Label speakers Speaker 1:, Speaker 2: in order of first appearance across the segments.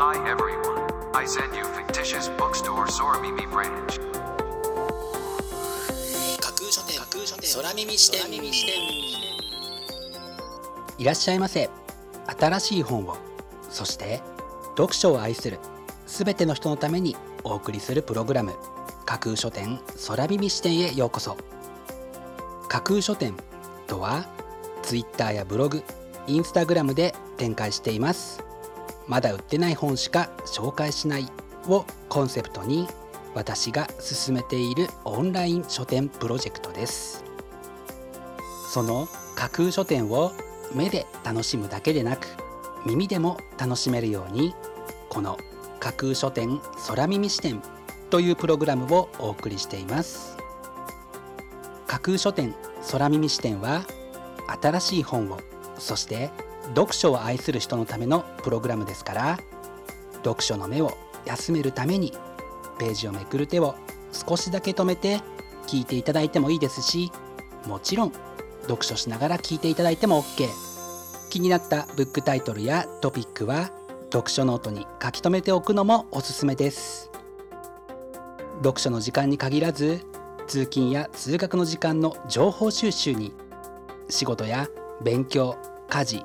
Speaker 1: Hi everyone. I send you fictitious bookstore Soramimi branch.
Speaker 2: 架空書店架空書店空耳視点耳視点。
Speaker 3: いらっしゃいませ。新しい本をそして読書を愛するすべての人のためにお送りするプログラム。架空書店空耳視点へようこそ。架空書店とはツイッターやブログインスタグラムで展開していますまだ売ってない本しか紹介しないをコンセプトに私が進めているオンライン書店プロジェクトです。その架空書店を目で楽しむだけでなく耳でも楽しめるようにこの架空書店空耳視点というプログラムをお送りしています。架空書店空耳視点は新しい本をそして読書を愛する人のためのプログラムですから読書の目を休めるためにページをめくる手を少しだけ止めて聞いていただいてもいいですしもちろん読書しながら聞いていただいても OK 気になったブックタイトルやトピックは読書ノートに書き留めておくのもおすすめです。読書の時間に限らず通勤や通学の時間の情報収集に仕事や勉強家事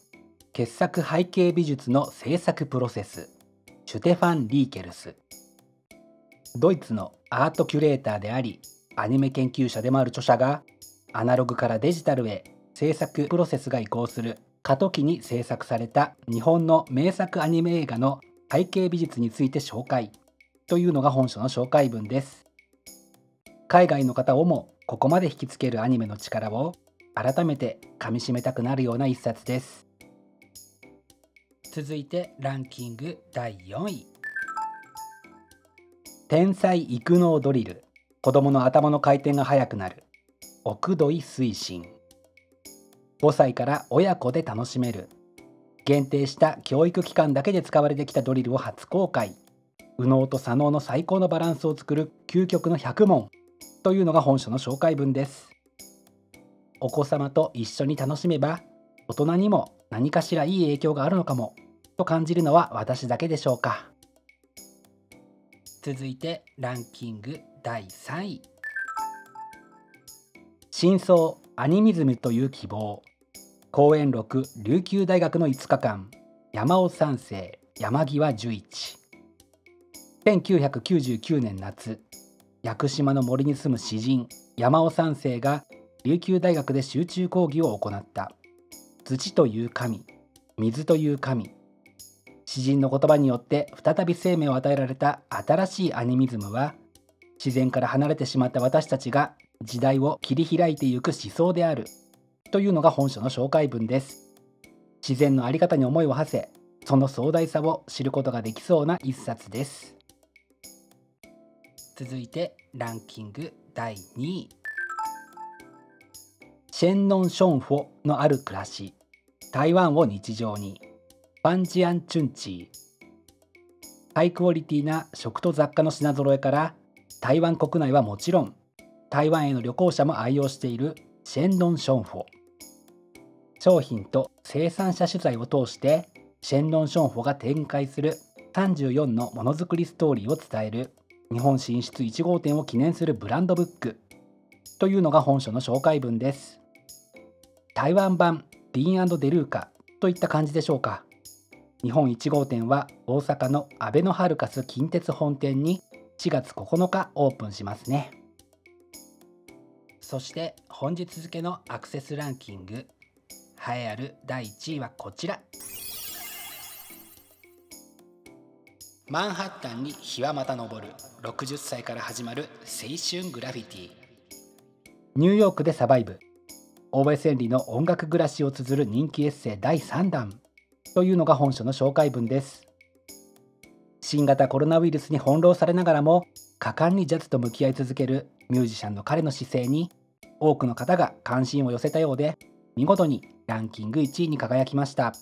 Speaker 3: 傑作背景美術の制作プロセス。シュテファン・リーケルス。ドイツのアートキュレーターでありアニメ研究者でもある著者がアナログからデジタルへ制作プロセスが移行する過渡期に制作された日本の名作アニメ映画の背景美術について紹介。というのが本書の紹介文です。海外の方をもここまで引きつけるアニメの力を改めてかみしめたくなるような一冊です。続いてランキング第4位。天才育能ドリル。子供の頭の回転が速くなる。奥土井推進。5歳から親子で楽しめる。限定した教育機関だけで使われてきたドリルを初公開。右脳と左脳の最高のバランスを作る究極の100問。というのが本書の紹介文です。お子様と一緒に楽しめば大人にも何かしらいい影響があるのかも。と感じるのは私だけでしょうか。続いてランキング第3位。真相アニミズムという希望。公演録琉球大学の5日間。山尾三世山際十一。1999年夏。屋久島の森に住む詩人山尾三世が琉球大学で集中講義を行った。土という神水という神。詩人の言葉によって再び生命を与えられた新しいアニミズムは自然から離れてしまった私たちが時代を切り開いていく思想であるというのが本書の紹介文です。自然の在り方に思いを馳せその壮大さを知ることができそうな一冊です。続いてランキング第2位。シェンノン・ションフォのある暮らし台湾を日常に。ファンジアン・チュンチー。ハイクオリティな食と雑貨の品揃えから台湾国内はもちろん台湾への旅行者も愛用しているシェンノン・ションフォ。商品と生産者取材を通してシェンノン・ションフォが展開する34のものづくりストーリーを伝える日本進出1号店を記念するブランドブック。というのが本書の紹介文です。台湾版ディーンデルーカといった感じでしょうか。日本1号店は大阪のアベノハルカス近鉄本店に4月9日オープンしますね。そして本日付のアクセスランキング栄えある第1位はこちら。マンハッタンに日はまた昇る60歳から始まる青春グラフィティ。ニューヨークでサバイブ。大江千里の音楽暮らしを綴る人気エッセイ第3弾。というのが本書の紹介文です。新型コロナウイルスに翻弄されながらも果敢にジャズと向き合い続けるミュージシャンの彼の姿勢に多くの方が関心を寄せたようで見事にランキング1位に輝きました。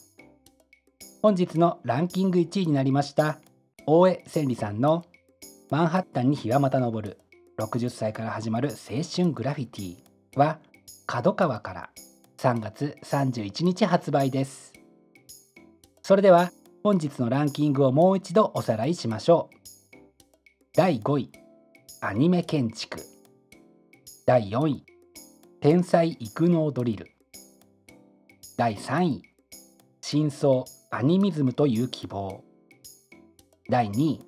Speaker 3: 本日のランキング1位になりました大江千里さんの「マンハッタンに日はまた昇る60歳から始まる青春グラフィティ」は角川から3月31日発売です。それでは本日のランキングをもう一度おさらいしましょう。第5位アニメ建築。第4位天才育能ドリル。第3位真相アニミズムという希望。第2位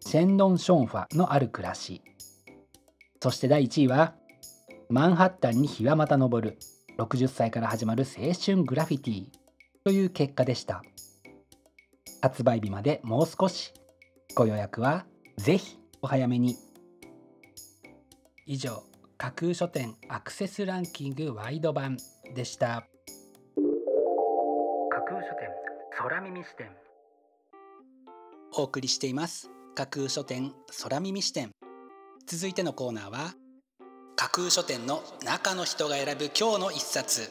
Speaker 3: シェンノン・ションファのある暮らし。そして第1位はマンハッタンに日はまた昇る。60歳から始まる青春グラフィティ。という結果でした。発売日までもう少し。ご予約はぜひお早めに。以上架空書店アクセスランキングワイド版でした。架空書店空耳視点。お送りしています。架空書店空耳視点。続いてのコーナーは架空書店の中の人が選ぶ今日の一冊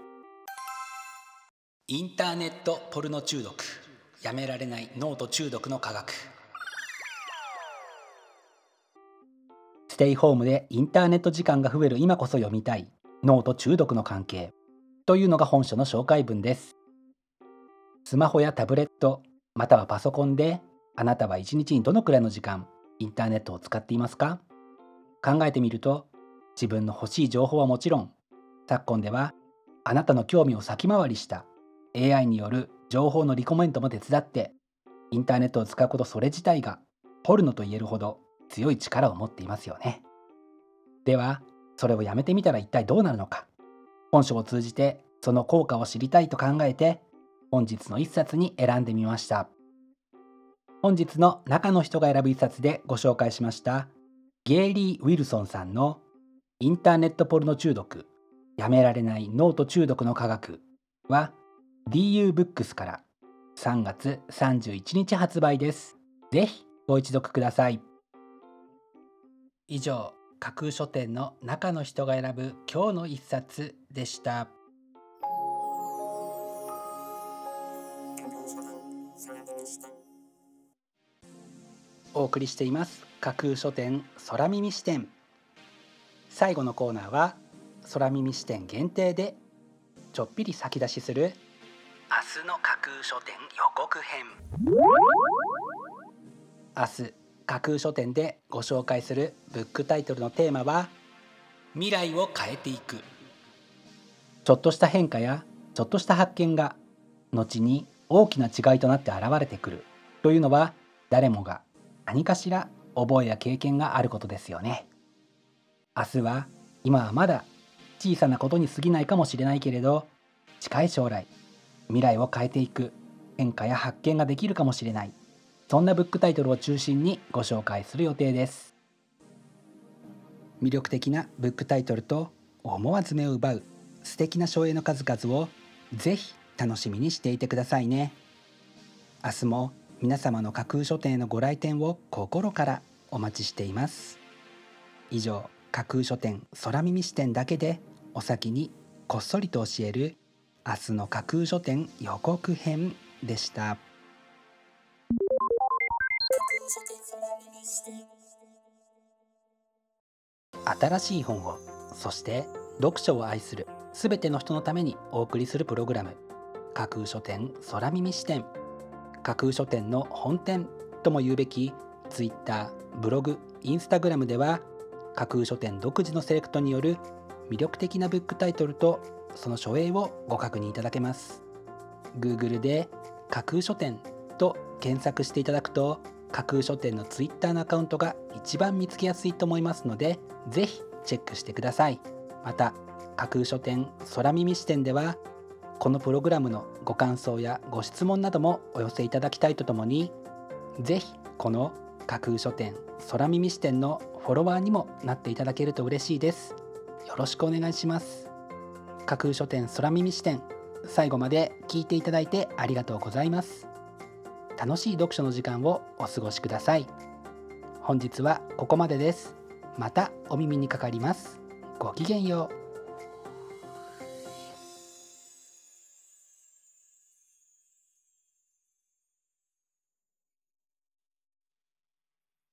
Speaker 3: インターネットポルノ中毒。やめられないノート中毒の科学。ステイホームでインターネット時間が増える今こそ読みたい脳と中毒の関係というのが本書の紹介文です。スマホやタブレットまたはパソコンであなたは一日にどのくらいの時間インターネットを使っていますか？考えてみると自分の欲しい情報はもちろん昨今ではあなたの興味を先回りした AI による情報のリコメントも手伝ってインターネットを使うことそれ自体がポルノと言えるほど強い力を持っていますよね。ではそれをやめてみたら一体どうなるのか。本書を通じてその効果を知りたいと考えて本日の一冊に選んでみました。本日の中の人が選ぶ一冊でご紹介しましたゲイリー・ウィルソンさんのインターネットポルノ中毒やめられない脳と中毒の科学は DU ブックスから3月31日発売です。ぜひご一読ください。以上架空書店の中の人が選ぶ今日の一冊でした。お送りしています。架空書店空耳視点。最後のコーナーは空耳視点限定でちょっぴり先出しする明日の架空書店予告編。明日架空書店でご紹介するブックタイトルのテーマは未来を変えていく。ちょっとした変化やちょっとした発見が後に大きな違いとなって現れてくる。というのは誰もが何かしら覚えや経験があることですよね。明日は今はまだ小さなことに過ぎないかもしれないけれど近い将来未来を変えていく変化や発見ができるかもしれない。そんなブックタイトルを中心にご紹介する予定です。魅力的なブックタイトルと思わず目を奪う。素敵な書影の数々をぜひ楽しみにしていてくださいね。明日も皆様の架空書店へのご来店を心からお待ちしています。以上架空書店空耳視点だけでお先にこっそりと教える明日の架空書店予告編でした。新しい本をそして読書を愛するすべての人のためにお送りするプログラム架空書店空耳視点。架空書店の本店とも言うべきツイッターブログインスタグラムでは架空書店独自のセレクトによる魅力的なブックタイトルとその書影をご確認いただけます。Google で架空書店と検索していただくと架空書店の Twitter のアカウントが一番見つけやすいと思いますのでぜひチェックしてください。また架空書店空耳視点ではこのプログラムのご感想やご質問などもお寄せいただきたいとともにぜひこの架空書店空耳視点のフォロワーにもなっていただけると嬉しいです。よろしくお願いします。架空書店空耳視点最後まで聞いていただいてありがとうございます。楽しい読書の時間をお過ごしください。本日はここまでです。またお耳にかかります。ごきげんよう。